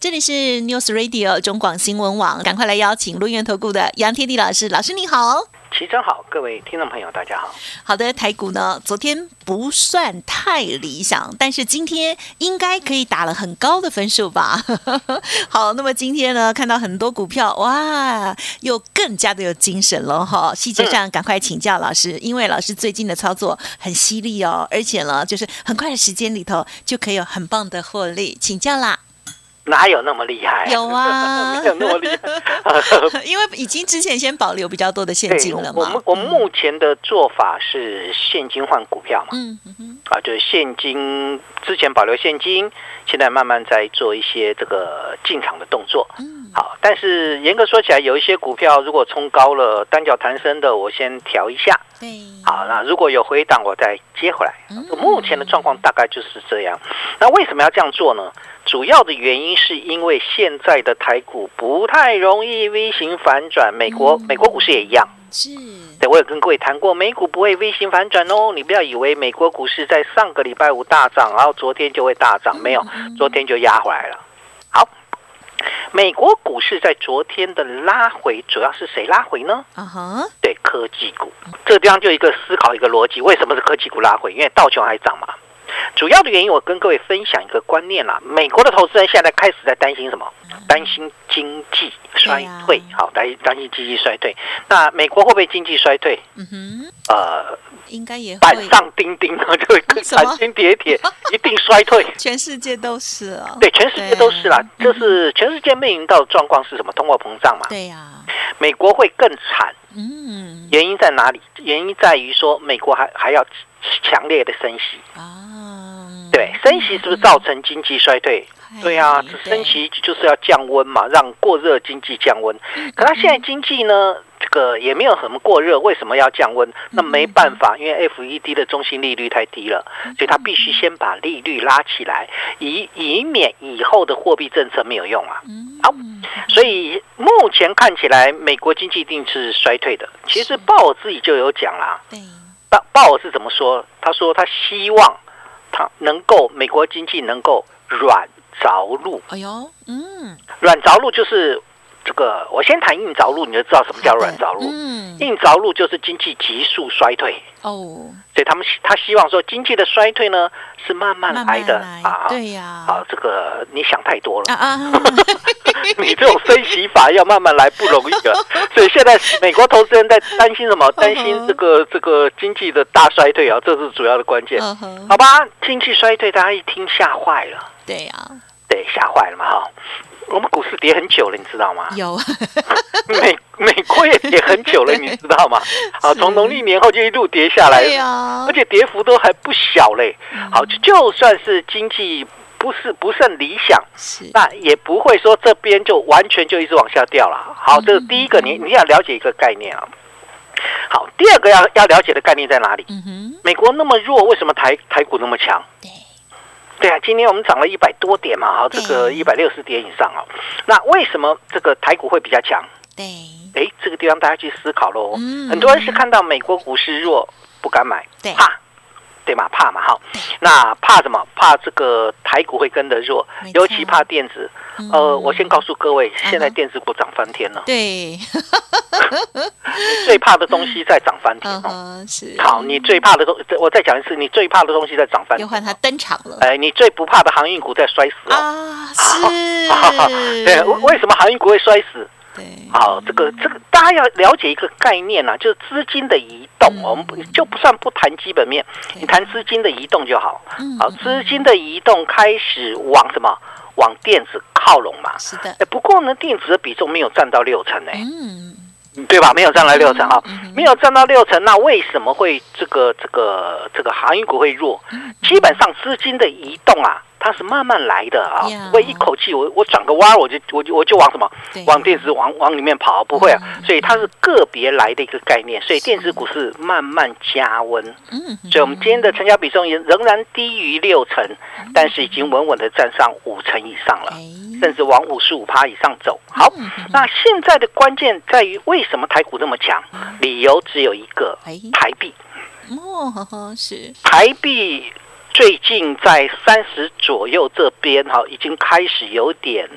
这里是 News Radio 中广新闻网，赶快来邀请陆源投顾的杨天地老师，老师你好，齐真好，各位听众朋友大家好。好的，台股呢昨天不算太理想，但是今天应该可以打了很高的分数吧？好，那么今天呢看到很多股票，哇，又更加的有精神了哈。细节上赶快请教老师，因为老师最近的操作很犀利哦，而且呢就是很快的时间里头就可以有很棒的获利，请教啦。哪有那么厉害？有啊，没有那么厉害。因为已经之前先保留比较多的现金了嘛。我们我们目前的做法是现金换股票嘛。嗯嗯啊，就是现金之前保留现金，现在慢慢在做一些这个进场的动作。嗯。好，但是严格说起来，有一些股票如果冲高了，单脚弹升的，我先调一下。对。好，那如果有回档，我再接回来。目前的状况大概就是这样。那为什么要这样做呢？主要的原因是因为现在的台股不太容易 V 型反转，美国美国股市也一样。是，对我有跟各位谈过，美股不会 V 型反转哦。你不要以为美国股市在上个礼拜五大涨，然后昨天就会大涨，没有，昨天就压回来了。好，美国股市在昨天的拉回，主要是谁拉回呢？啊哈，对，科技股。这个地方就一个思考一个逻辑，为什么是科技股拉回？因为道琼还涨嘛。主要的原因，我跟各位分享一个观念啦。美国的投资人现在开始在担心什么？担心经济衰退，好，担担心经济衰退。那美国会不会经济衰退？嗯哼，呃，应该也板上钉钉啊，就会斩 钉截铁，一定衰退。全世界都是啊，对，全世界都是啦。就是全世界面临到的状况是什么？通货膨胀嘛。对呀，美国会更惨。嗯，原因在哪里？原因在于说，美国还还要强烈的升息啊。对，升息是不是造成经济衰退？对啊，升息就是要降温嘛，让过热经济降温。可他现在经济呢，这个也没有什么过热，为什么要降温？那没办法，因为 FED 的中心利率太低了，所以他必须先把利率拉起来，以以免以后的货币政策没有用啊。好，所以目前看起来美国经济一定是衰退的。其实鲍尔自己就有讲啦，鲍鲍尔是怎么说？他说他希望。它能够美国经济能够软着陆，哎呦，嗯，软着陆就是这个。我先谈硬着陆，你就知道什么叫软着陆。嗯，硬着陆就是经济急速衰退。哦，所以他们他希望说经济的衰退呢是慢慢来的啊。对呀，啊，这个你想太多了啊。你这种升息法要慢慢来不容易的，所以现在美国投资人在担心什么？担心这个这个经济的大衰退啊，这是主要的关键。好吧，经济衰退，大家一听吓坏了。对呀，对，吓坏了嘛哈。我们股市跌很久了，你知道吗？有，美美国也跌很久了，你知道吗？好，从农历年后就一路跌下来，而且跌幅都还不小嘞。好，就算是经济。不是不甚理想，是那也不会说这边就完全就一直往下掉了。好，这是第一个，你你要了解一个概念啊。好，第二个要要了解的概念在哪里？嗯，美国那么弱，为什么台台股那么强？对，啊，今天我们涨了一百多点嘛，哈，这个一百六十点以上啊。那为什么这个台股会比较强？对，哎，这个地方大家去思考喽。嗯，很多人是看到美国股市弱不敢买，怕。对嘛，怕嘛，哈，那怕什么？怕这个台股会跟着弱，尤其怕电子。呃，我先告诉各位，现在电子股涨翻天了。对，最怕的东西在涨翻天哦。是，好，你最怕的东，我再讲一次，你最怕的东西在涨翻天。又换它登场了。哎，你最不怕的航运股在摔死了啊！是，对，为什么航运股会摔死？对，好，这个这个大家要了解一个概念啊，就是资金的移动，我们就不算不谈基本面，你谈资金的移动就好。好，资金的移动开始往什么？往电子靠拢嘛。是的。哎，不过呢，电子的比重没有占到六成哎。嗯，对吧？没有占到六成啊，没有占到六成，那为什么会这个这个这个航运股会弱？基本上资金的移动啊，它是慢慢来的啊，不会一口气我我转个弯我就我就我就往什么往电子往往里面跑，不会啊，所以它是个别来的一个概念，所以电子股是慢慢加温，嗯，所以我们今天的成交比重也仍然低于六成，但是已经稳稳的站上五成以上了，甚至往五十五趴以上走。好，那现在的关键在于为什么台股那么强？理由只有一个，台币。哦，是。台币最近在三十左右这边哈，已经开始有点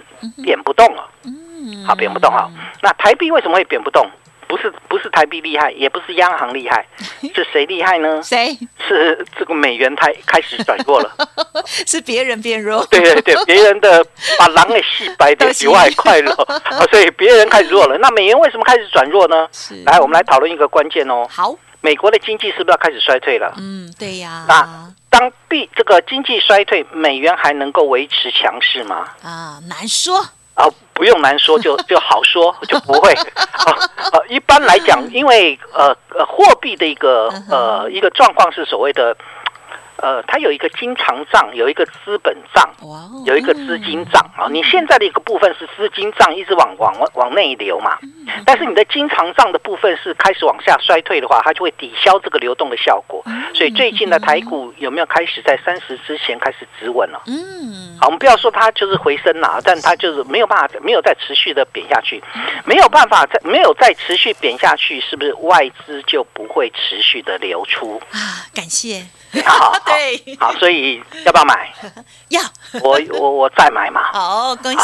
贬不动了。嗯，好，贬不动哈。那台币为什么会贬不动？不是不是台币厉害，也不是央行厉害，是谁厉害呢？谁？是这个美元台开始转弱了，是别人变弱。对对对，别人的把狼给洗白的比我还快乐，所以别人开始弱了。那美元为什么开始转弱呢？来，我们来讨论一个关键哦。好。美国的经济是不是要开始衰退了？嗯，对呀。那当币这个经济衰退，美元还能够维持强势吗？啊，难说。啊，不用难说，就 就好说，就不会。呃，一般来讲，因为呃呃，货币的一个呃一个状况是所谓的。呃，它有一个经常账，有一个资本账，有一个资金账啊。你现在的一个部分是资金账，一直往往往内流嘛。但是你的经常账的部分是开始往下衰退的话，它就会抵消这个流动的效果。所以最近的台股有没有开始在三十之前开始止稳了？嗯，好，我们不要说它就是回升了，但它就是没有办法，没有再持续的贬下去，没有办法再没有再持续贬下去，是不是外资就不会持续的流出啊？感谢。好，对，好，所以要不要买？要，我我我再买嘛。好，恭喜。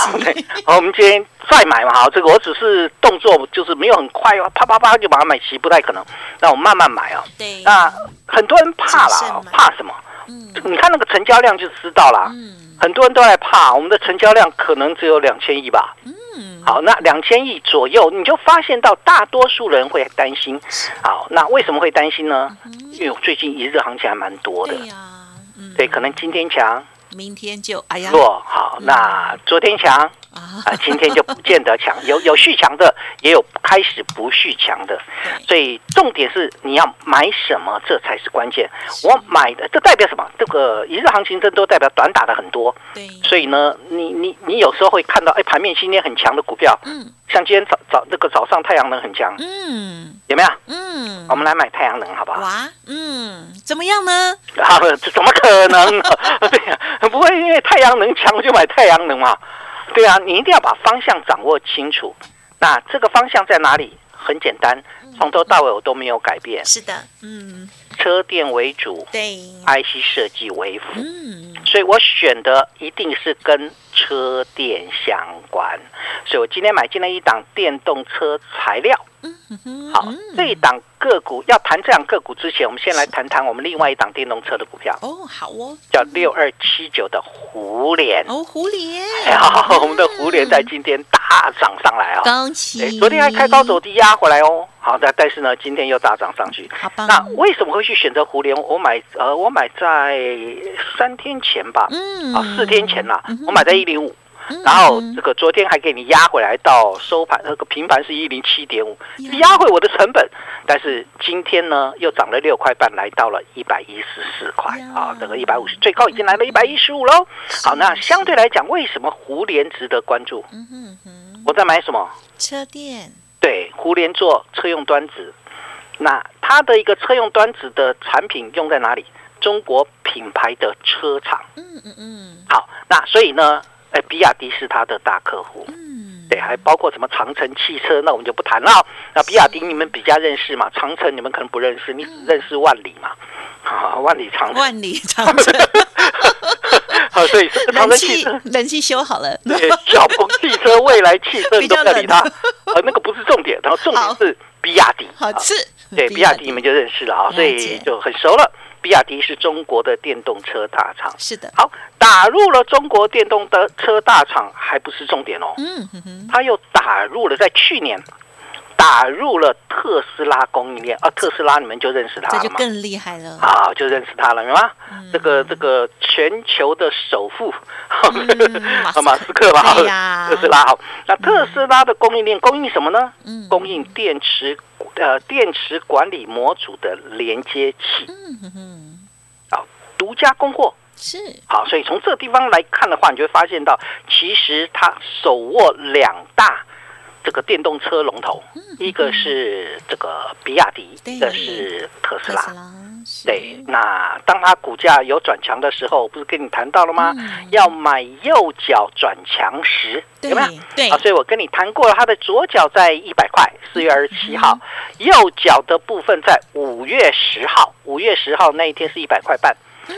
好，我们今天再买嘛。好，这个我只是动作就是没有很快哦，啪啪啪就把它买齐，不太可能。那我慢慢买哦。对。那很多人怕了，怕什么？嗯，你看那个成交量就知道了。嗯。很多人都在怕，我们的成交量可能只有两千亿吧。嗯，好，那两千亿左右，你就发现到大多数人会担心。好，那为什么会担心呢？因为最近一日行情还蛮多的。对呀，对，可能今天强，明天就哎呀弱。好，那昨天强。啊，今天就不见得强，有有续强的，也有开始不续强的，所以重点是你要买什么，这才是关键。我买的这代表什么？这个一日行情这都代表短打的很多，对，所以呢，你你你有时候会看到，哎，盘面今天很强的股票，嗯，像今天早早那个早上太阳能很强，嗯，有没有？嗯，我们来买太阳能好不好？哇，嗯，怎么样呢？啊，怎么可能？对呀，不会因为太阳能强就买太阳能嘛？对啊，你一定要把方向掌握清楚。那这个方向在哪里？很简单，从头到尾我都没有改变。是的，嗯，车电为主，对，IC 设计为辅，嗯，所以我选的一定是跟车电相关。所以我今天买进了一档电动车材料。嗯好，这一档个股要谈这档个股之前，我们先来谈谈我们另外一档电动车的股票。哦，好哦，叫六二七九的胡联。哦，胡联。好，我们的胡联在今天大涨上来啊！恭喜！昨天还开高走低压回来哦。好的，但是呢，今天又大涨上去。那为什么会去选择胡联？我买呃，我买在三天前吧。嗯。啊，四天前啦，我买在一零五。然后这个昨天还给你压回来到收盘，那个平盘是一零七点五，压回我的成本。但是今天呢，又涨了六块半，来到了一百一十四块啊，这个一百五十最高已经来了一百一十五喽。好，那相对来讲，为什么胡联值得关注？我在买什么？车电。对，胡联做车用端子，那它的一个车用端子的产品用在哪里？中国品牌的车厂。嗯嗯嗯。好，那所以呢？哎，比亚迪是它的大客户，嗯，对，还包括什么长城汽车，那我们就不谈了。那比亚迪你们比较认识嘛？长城你们可能不认识，你只认识万里嘛？啊，万里长城，万里长城。好，所以长城汽车冷气修好了，对，小鹏汽车、未来汽车都要理他。呃，那个不是重点，然后重点是比亚迪，好吃。对，比亚迪你们就认识了啊，所以就很熟了。比亚迪是中国的电动车大厂，是的。好，打入了中国电动的车大厂，还不是重点哦。嗯哼哼，他又打入了，在去年打入了特斯拉供应链啊。特斯拉你们就认识他了这就更厉害了。好，就认识他了，明白吗？这个这个全球的首富，马斯克吧？特斯拉好。那特斯拉的供应链供应什么呢？嗯，供应电池。呃，电池管理模组的连接器，嗯哼哼，好，独家供货，是好，所以从这个地方来看的话，你就会发现到，其实它手握两大。这个电动车龙头，一个是这个比亚迪，一个是特斯拉。对，那当它股价有转强的时候，不是跟你谈到了吗？要买右脚转强时，有没有？对啊，所以我跟你谈过了，它的左脚在一百块，四月二十七号；右脚的部分在五月十号，五月十号那一天是一百块半。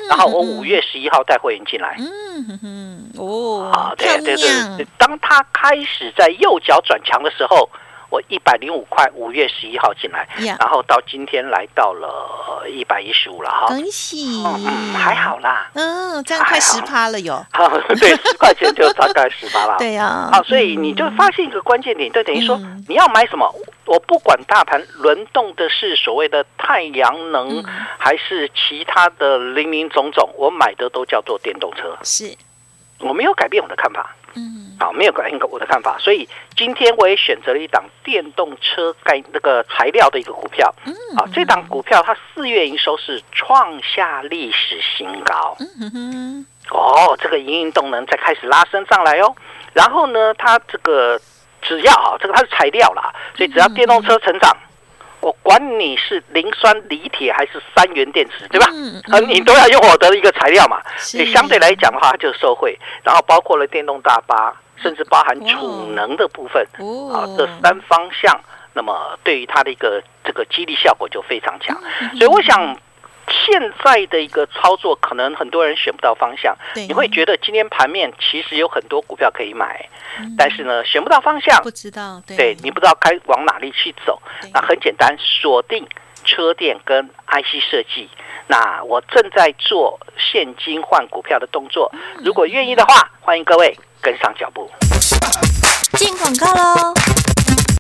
然后我五月十一号带会员进来。嗯哼哼，哦，啊，对对对，当他开始在右脚转墙的时候。我一百零五块，五月十一号进来，然后到今天来到了一百一十五了哈，恭喜，嗯，还好啦，嗯，这样快十趴了哟，对，十块钱就大概十趴了，对呀，好，所以你就发现一个关键点，就等于说你要买什么，我不管大盘轮动的是所谓的太阳能，还是其他的零零总总，我买的都叫做电动车，是，我没有改变我的看法。嗯，好，没有改变我的看法，所以今天我也选择了一档电动车概那个材料的一个股票。嗯，好，这档股票它四月营收是创下历史新高。嗯哼，哦，这个营运动能在开始拉升上来哦。然后呢，它这个只要啊，这个它是材料啦，所以只要电动车成长。我管你是磷酸锂铁还是三元电池，对吧？嗯啊，你都要用我的一个材料嘛。所以相对来讲的话，它就受惠。然后包括了电动大巴，甚至包含储能的部分，啊，这三方向，那么对于它的一个这个激励效果就非常强。所以我想。现在的一个操作，可能很多人选不到方向。你会觉得今天盘面其实有很多股票可以买，但是呢，选不到方向，不知道，对你不知道该往哪里去走。那很简单，锁定车电跟 IC 设计。那我正在做现金换股票的动作，如果愿意的话，欢迎各位跟上脚步。进广告喽！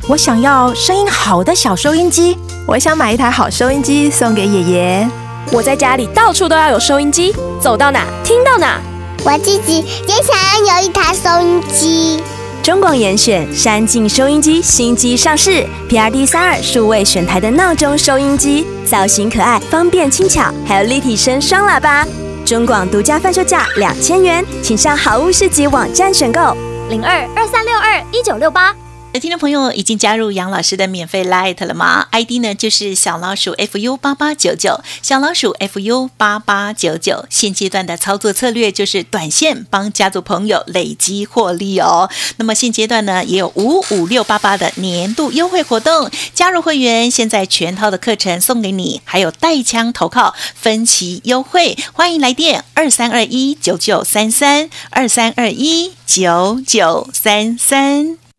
我想要声音好的小收音机，我想买一台好收音机送给爷爷。我在家里到处都要有收音机，走到哪听到哪。我自己也想要有一台收音机。中广严选山境收音机新机上市，PRD 三二数位选台的闹钟收音机，造型可爱，方便轻巧，还有立体声双喇叭。中广独家贩售价两千元，请上好物市集网站选购。零二二三六二一九六八。那听众朋友已经加入杨老师的免费 Light 了吗？ID 呢就是小老鼠 fu 八八九九，小老鼠 fu 八八九九。现阶段的操作策略就是短线帮家族朋友累积获利哦。那么现阶段呢也有五五六八八的年度优惠活动，加入会员现在全套的课程送给你，还有带枪投靠分期优惠，欢迎来电二三二一九九三三二三二一九九三三。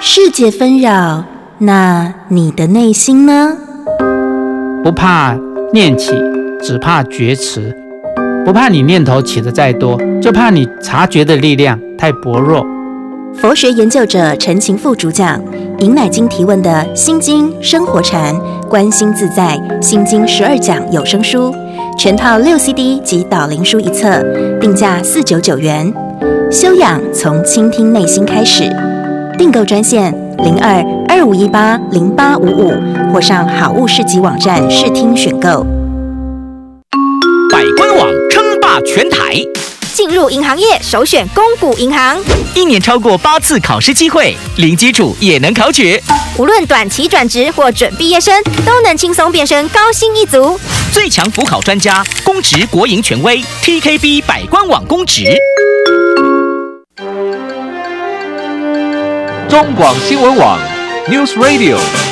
世界纷扰，那你的内心呢？不怕念起，只怕觉迟。不怕你念头起的再多，就怕你察觉的力量太薄弱。佛学研究者陈情副主讲，尹乃经提问的《心经生活禅观心自在心经十二讲》有声书，全套六 CD 及导灵书一册，定价四九九元。修养从倾听内心开始，订购专线零二二五一八零八五五，或上好物市集网站试听选购。百官网称霸全台，进入银行业首选公股银行，一年超过八次考试机会，零基础也能考取。无论短期转职或准毕业生，都能轻松变身高薪一族。最强辅考专家，公职国营权威，TKB 百官网公职。中广新闻网，News Radio。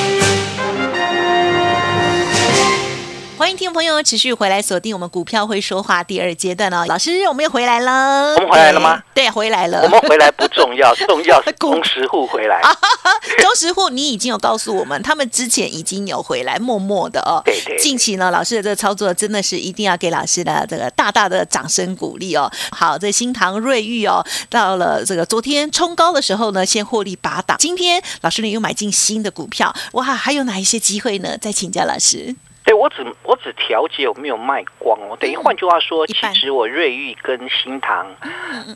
听众朋友哦，持续回来锁定我们股票会说话第二阶段哦。老师，我们又回来了，我们回来了吗？对，回来了。我们回来不重要，重要是中实户回来。中实户，你已经有告诉我们，他们之前已经有回来，默默的哦。对对。近期呢，老师的这个操作真的是一定要给老师的这个大大的掌声鼓励哦。好，这新塘瑞玉哦，到了这个昨天冲高的时候呢，先获利八档。今天老师呢又买进新的股票，哇，还有哪一些机会呢？再请教老师。对，我只我只调节，我没有卖光哦。等于换句话说，其实我瑞玉跟新塘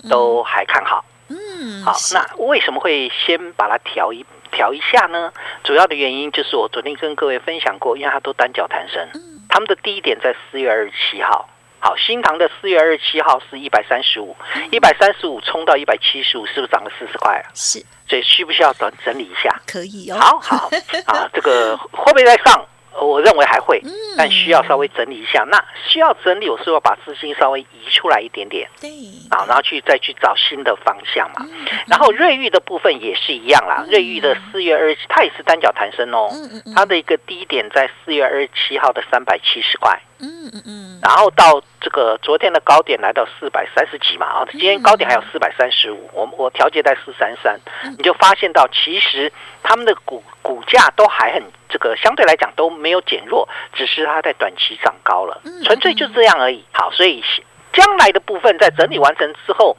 都还看好。嗯，好，那为什么会先把它调一调一下呢？主要的原因就是我昨天跟各位分享过，因为它都单脚弹升，他们的低点在四月二十七号。好，新塘的四月二十七号是一百三十五，一百三十五冲到一百七十五，是不是涨了四十块？是，所以需不需要整整理一下？可以哦。好好啊，这个会不会再上？我认为还会，但需要稍微整理一下。那需要整理，我是要把资金稍微移出来一点点，对，啊，然后去再去找新的方向嘛。然后瑞玉的部分也是一样啦，瑞玉的四月二十七，它也是单脚弹升哦，它的一个低点在四月二十七号的三百七十块，嗯嗯嗯，然后到这个昨天的高点来到四百三十几嘛，啊，今天高点还有四百三十五，我我调节在四三三，你就发现到其实他们的股股价都还很。这个相对来讲都没有减弱，只是它在短期涨高了，纯粹就这样而已。好，所以将来的部分在整理完成之后，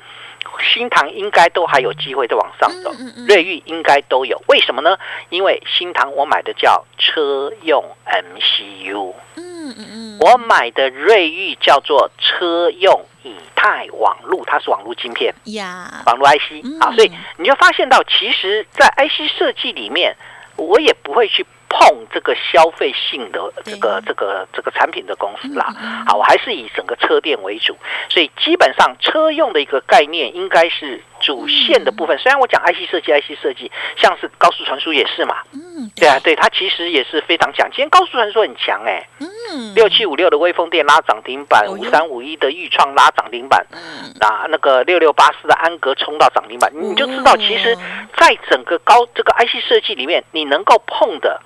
新塘应该都还有机会再往上走，瑞玉应该都有。为什么呢？因为新塘我买的叫车用 MCU，嗯嗯嗯，我买的瑞玉叫做车用以太网络，它是网络晶片呀，网络 IC 啊，所以你就发现到，其实，在 IC 设计里面，我也不会去。碰这个消费性的这个这个这个产品的公司啦，好，我还是以整个车店为主，所以基本上车用的一个概念应该是主线的部分。虽然我讲 IC 设计，IC 设计像是高速传输也是嘛，嗯，对。啊，对，它其实也是非常强。今天高速传输很强哎，嗯，六七五六的微风电拉涨停板，五三五一的豫创拉涨停板，嗯，那那个六六八四的安格冲到涨停板，你就知道其实在整个高这个 IC 设计里面，你能够碰的。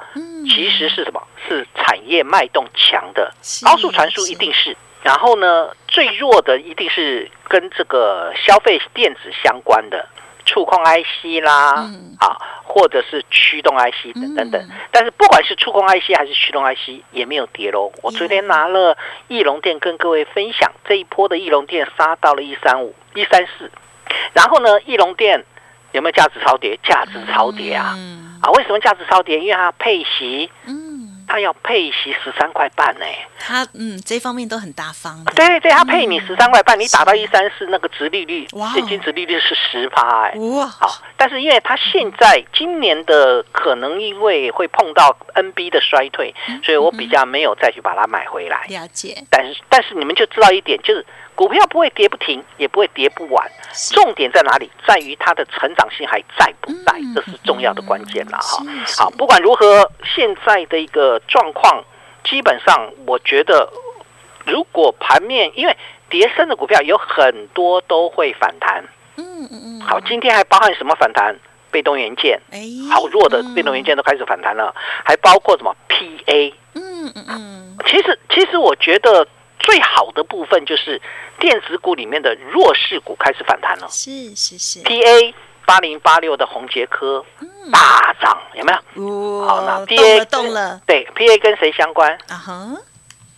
其实是什么？是产业脉动强的。高速传输一定是，然后呢，最弱的一定是跟这个消费电子相关的触控 IC 啦，啊，或者是驱动 IC 等等等。但是不管是触控 IC 还是驱动 IC，也没有跌喽。我昨天拿了翼龙电跟各位分享，这一波的翼龙电杀到了一三五一三四，然后呢，翼龙电有没有价值超跌？价值超跌啊！啊，为什么价值超跌？因为它配息，嗯，它要配息十三块半呢。他嗯，这方面都很大方。对对，他配你十三块半，你打到一三四，那个值利率，现金值利率是十趴哎。哇，好，但是因为他现在今年的可能因为会碰到 NB 的衰退，所以我比较没有再去把它买回来。了解。但是但是你们就知道一点，就是。股票不会跌不停，也不会跌不完。重点在哪里？在于它的成长性还在不在？这是重要的关键了哈。好，不管如何，现在的一个状况，基本上我觉得，如果盘面因为跌升的股票有很多都会反弹。嗯嗯嗯。好，今天还包含什么反弹？被动元件，哎，好弱的被动元件都开始反弹了，还包括什么 PA？嗯嗯嗯。其实，其实我觉得。最好的部分就是电子股里面的弱势股开始反弹了，是是是，P A 八零八六的红杰科大涨，有没有？好，那 P A 动了，对，P A 跟谁相关？啊哈。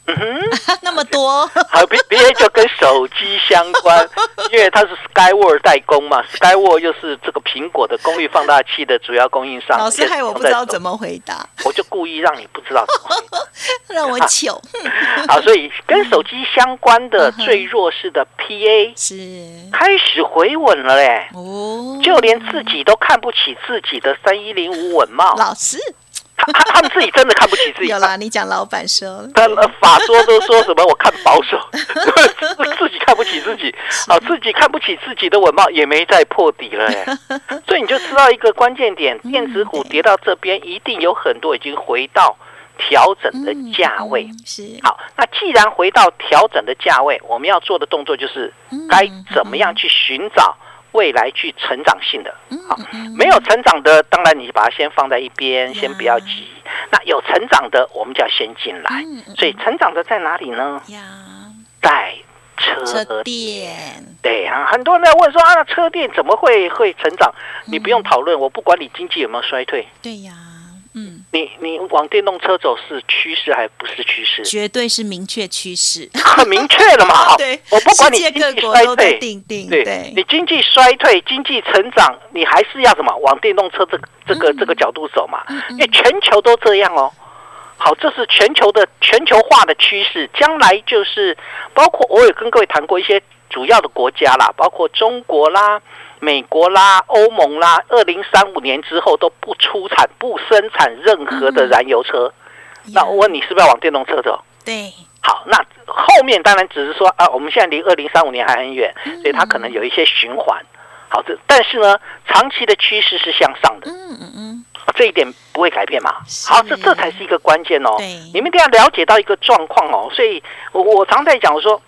嗯哼，那么多，好 B A 就跟手机相关，因为它是 Skyward 代工嘛，Skyward 又是这个苹果的功率放大器的主要供应商。老师害我不知道怎么回答，我就故意让你不知道，让我糗。好，所以跟手机相关的最弱势的 P A 是。开始回稳了嘞，哦，就连自己都看不起自己的三一零五稳茂老师。他他们自己真的看不起自己。有啦，你讲老板说，他法说都说什么？我看保守，自己看不起自己，啊，自己看不起自己的稳茂也没再破底了，所以你就知道一个关键点：电子股跌到这边，一定有很多已经回到调整的价位。是好，那既然回到调整的价位，我们要做的动作就是该怎么样去寻找。未来去成长性的，好，没有成长的，当然你把它先放在一边，先不要急。那有成长的，我们就要先进来。所以成长的在哪里呢？在车店。对啊，很多人在问说啊，车店怎么会会成长？你不用讨论，我不管你经济有没有衰退。对呀。嗯，你你往电动车走是趋势还不是趋势？绝对是明确趋势，很明确了嘛。对，我不管你经济衰退，对，你经济衰退、经济成长，你还是要什么往电动车这个这个这个角度走嘛？因为全球都这样哦。好，这是全球的全球化的趋势，将来就是包括我也跟各位谈过一些主要的国家啦，包括中国啦。美国啦，欧盟啦，二零三五年之后都不出产、不生产任何的燃油车。那我问你，是不是要往电动车走？对。好，那后面当然只是说啊，我们现在离二零三五年还很远，所以它可能有一些循环。好，这但是呢，长期的趋势是向上的。嗯嗯嗯。这一点不会改变嘛？好，这这才是一个关键哦。你们一定要了解到一个状况哦。所以我我常在讲说。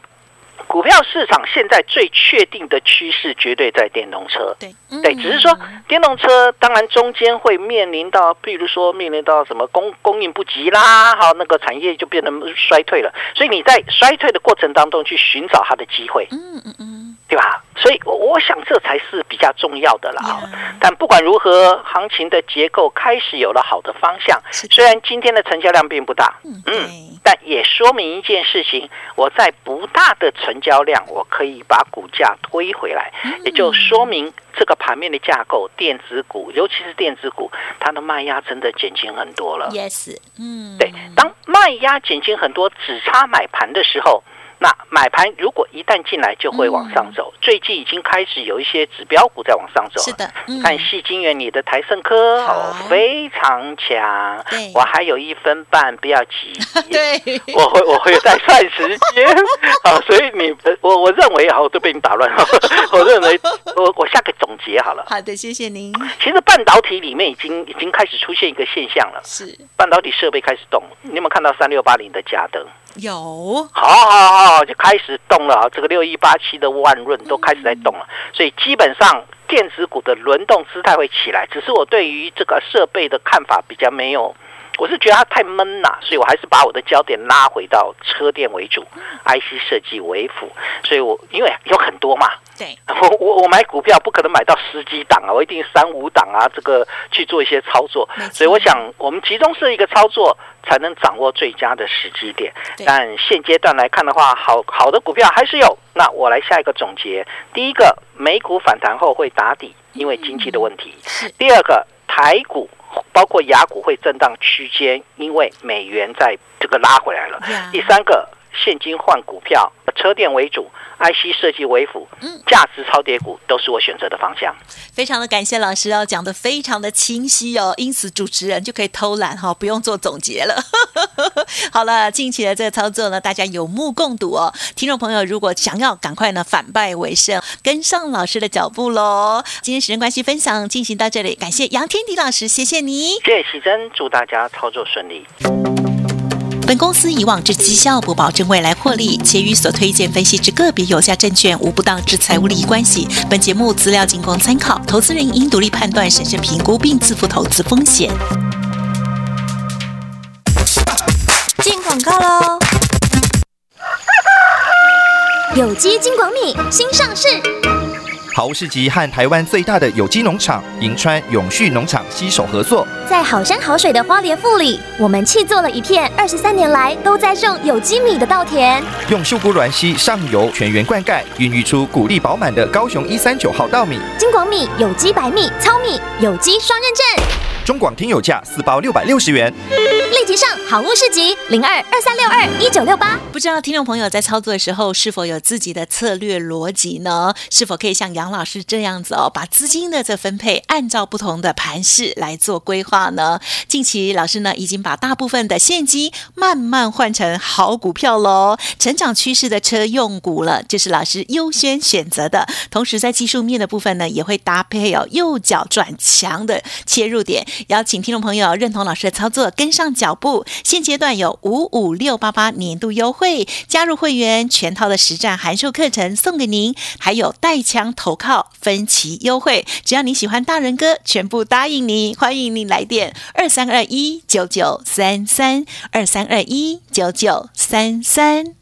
股票市场现在最确定的趋势，绝对在电动车。对，对，只是说电动车当然中间会面临到，譬如说面临到什么供供应不及啦，好，那个产业就变得衰退了。所以你在衰退的过程当中去寻找它的机会，嗯嗯嗯，对吧？所以我想这才是比较重要的了。但不管如何，行情的结构开始有了好的方向。虽然今天的成交量并不大，嗯。但也说明一件事情，我在不大的成交量，我可以把股价推回来，也就说明这个盘面的架构，电子股，尤其是电子股，它的卖压真的减轻很多了。Yes，嗯，对，当卖压减轻很多，只差买盘的时候。那买盘如果一旦进来，就会往上走。最近已经开始有一些指标股在往上走。是的，看细金元你的台盛科哦，非常强。对，我还有一分半，不要急。对，我会我会再算时间 好。所以你我我认为好，都被你打乱了。我认为我我下个总结好了。好的，谢谢您。其实半导体里面已经已经开始出现一个现象了，是半导体设备开始动。你有没有看到三六八零的加登？有，好好好，就开始动了。这个六一八七的万润都开始在动了，所以基本上电子股的轮动姿态会起来。只是我对于这个设备的看法比较没有，我是觉得它太闷了，所以我还是把我的焦点拉回到车电为主，IC 设计为辅。所以我因为有很多嘛。对，我我我买股票不可能买到十几档啊，我一定三五档啊，这个去做一些操作。所以我想，我们集中是一个操作，才能掌握最佳的时机点。但现阶段来看的话，好好的股票还是有。那我来下一个总结：第一个，美股反弹后会打底，因为经济的问题；第二个，台股包括雅股会震荡区间，因为美元在这个拉回来了；第三个，现金换股票，车电为主。IC 设计为辅，嗯，价值超跌股都是我选择的方向。非常的感谢老师哦，讲的非常的清晰哦，因此主持人就可以偷懒哈，不用做总结了。好了，近期的这个操作呢，大家有目共睹哦。听众朋友，如果想要赶快呢反败为胜，跟上老师的脚步喽。今天时间关系，分享进行到这里，感谢杨天迪老师，谢谢你，谢谢喜珍，祝大家操作顺利。本公司以往之绩效不保证未来获利，且与所推荐分析之个别有价证券无不当之财务利益关系。本节目资料仅供参考，投资人应独立判断、审慎评估并自负投资风险。进广告喽！有机金广米新上市。好物市集和台湾最大的有机农场银川永续农场携手合作，在好山好水的花莲富里，我们砌做了一片二十三年来都在种有机米的稻田，用秀姑峦溪上游全员灌溉，孕育出谷粒饱满的高雄一三九号稻米。金广米有机白米糙米有机双认证。中广听友价四包六百六十元，立即上好物市集零二二三六二一九六八。不知道听众朋友在操作的时候是否有自己的策略逻辑呢？是否可以像杨老师这样子哦，把资金的这分配按照不同的盘势来做规划呢？近期老师呢已经把大部分的现金慢慢换成好股票喽，成长趋势的车用股了，就是老师优先选择的。同时在技术面的部分呢，也会搭配哦右脚转强的切入点。邀请听众朋友认同老师的操作，跟上脚脚步。现阶段有五五六八八年度优惠，加入会员全套的实战函授课程送给您，还有带枪投靠分期优惠。只要你喜欢大人哥，全部答应你。欢迎你来电二三二一九九三三二三二一九九三三。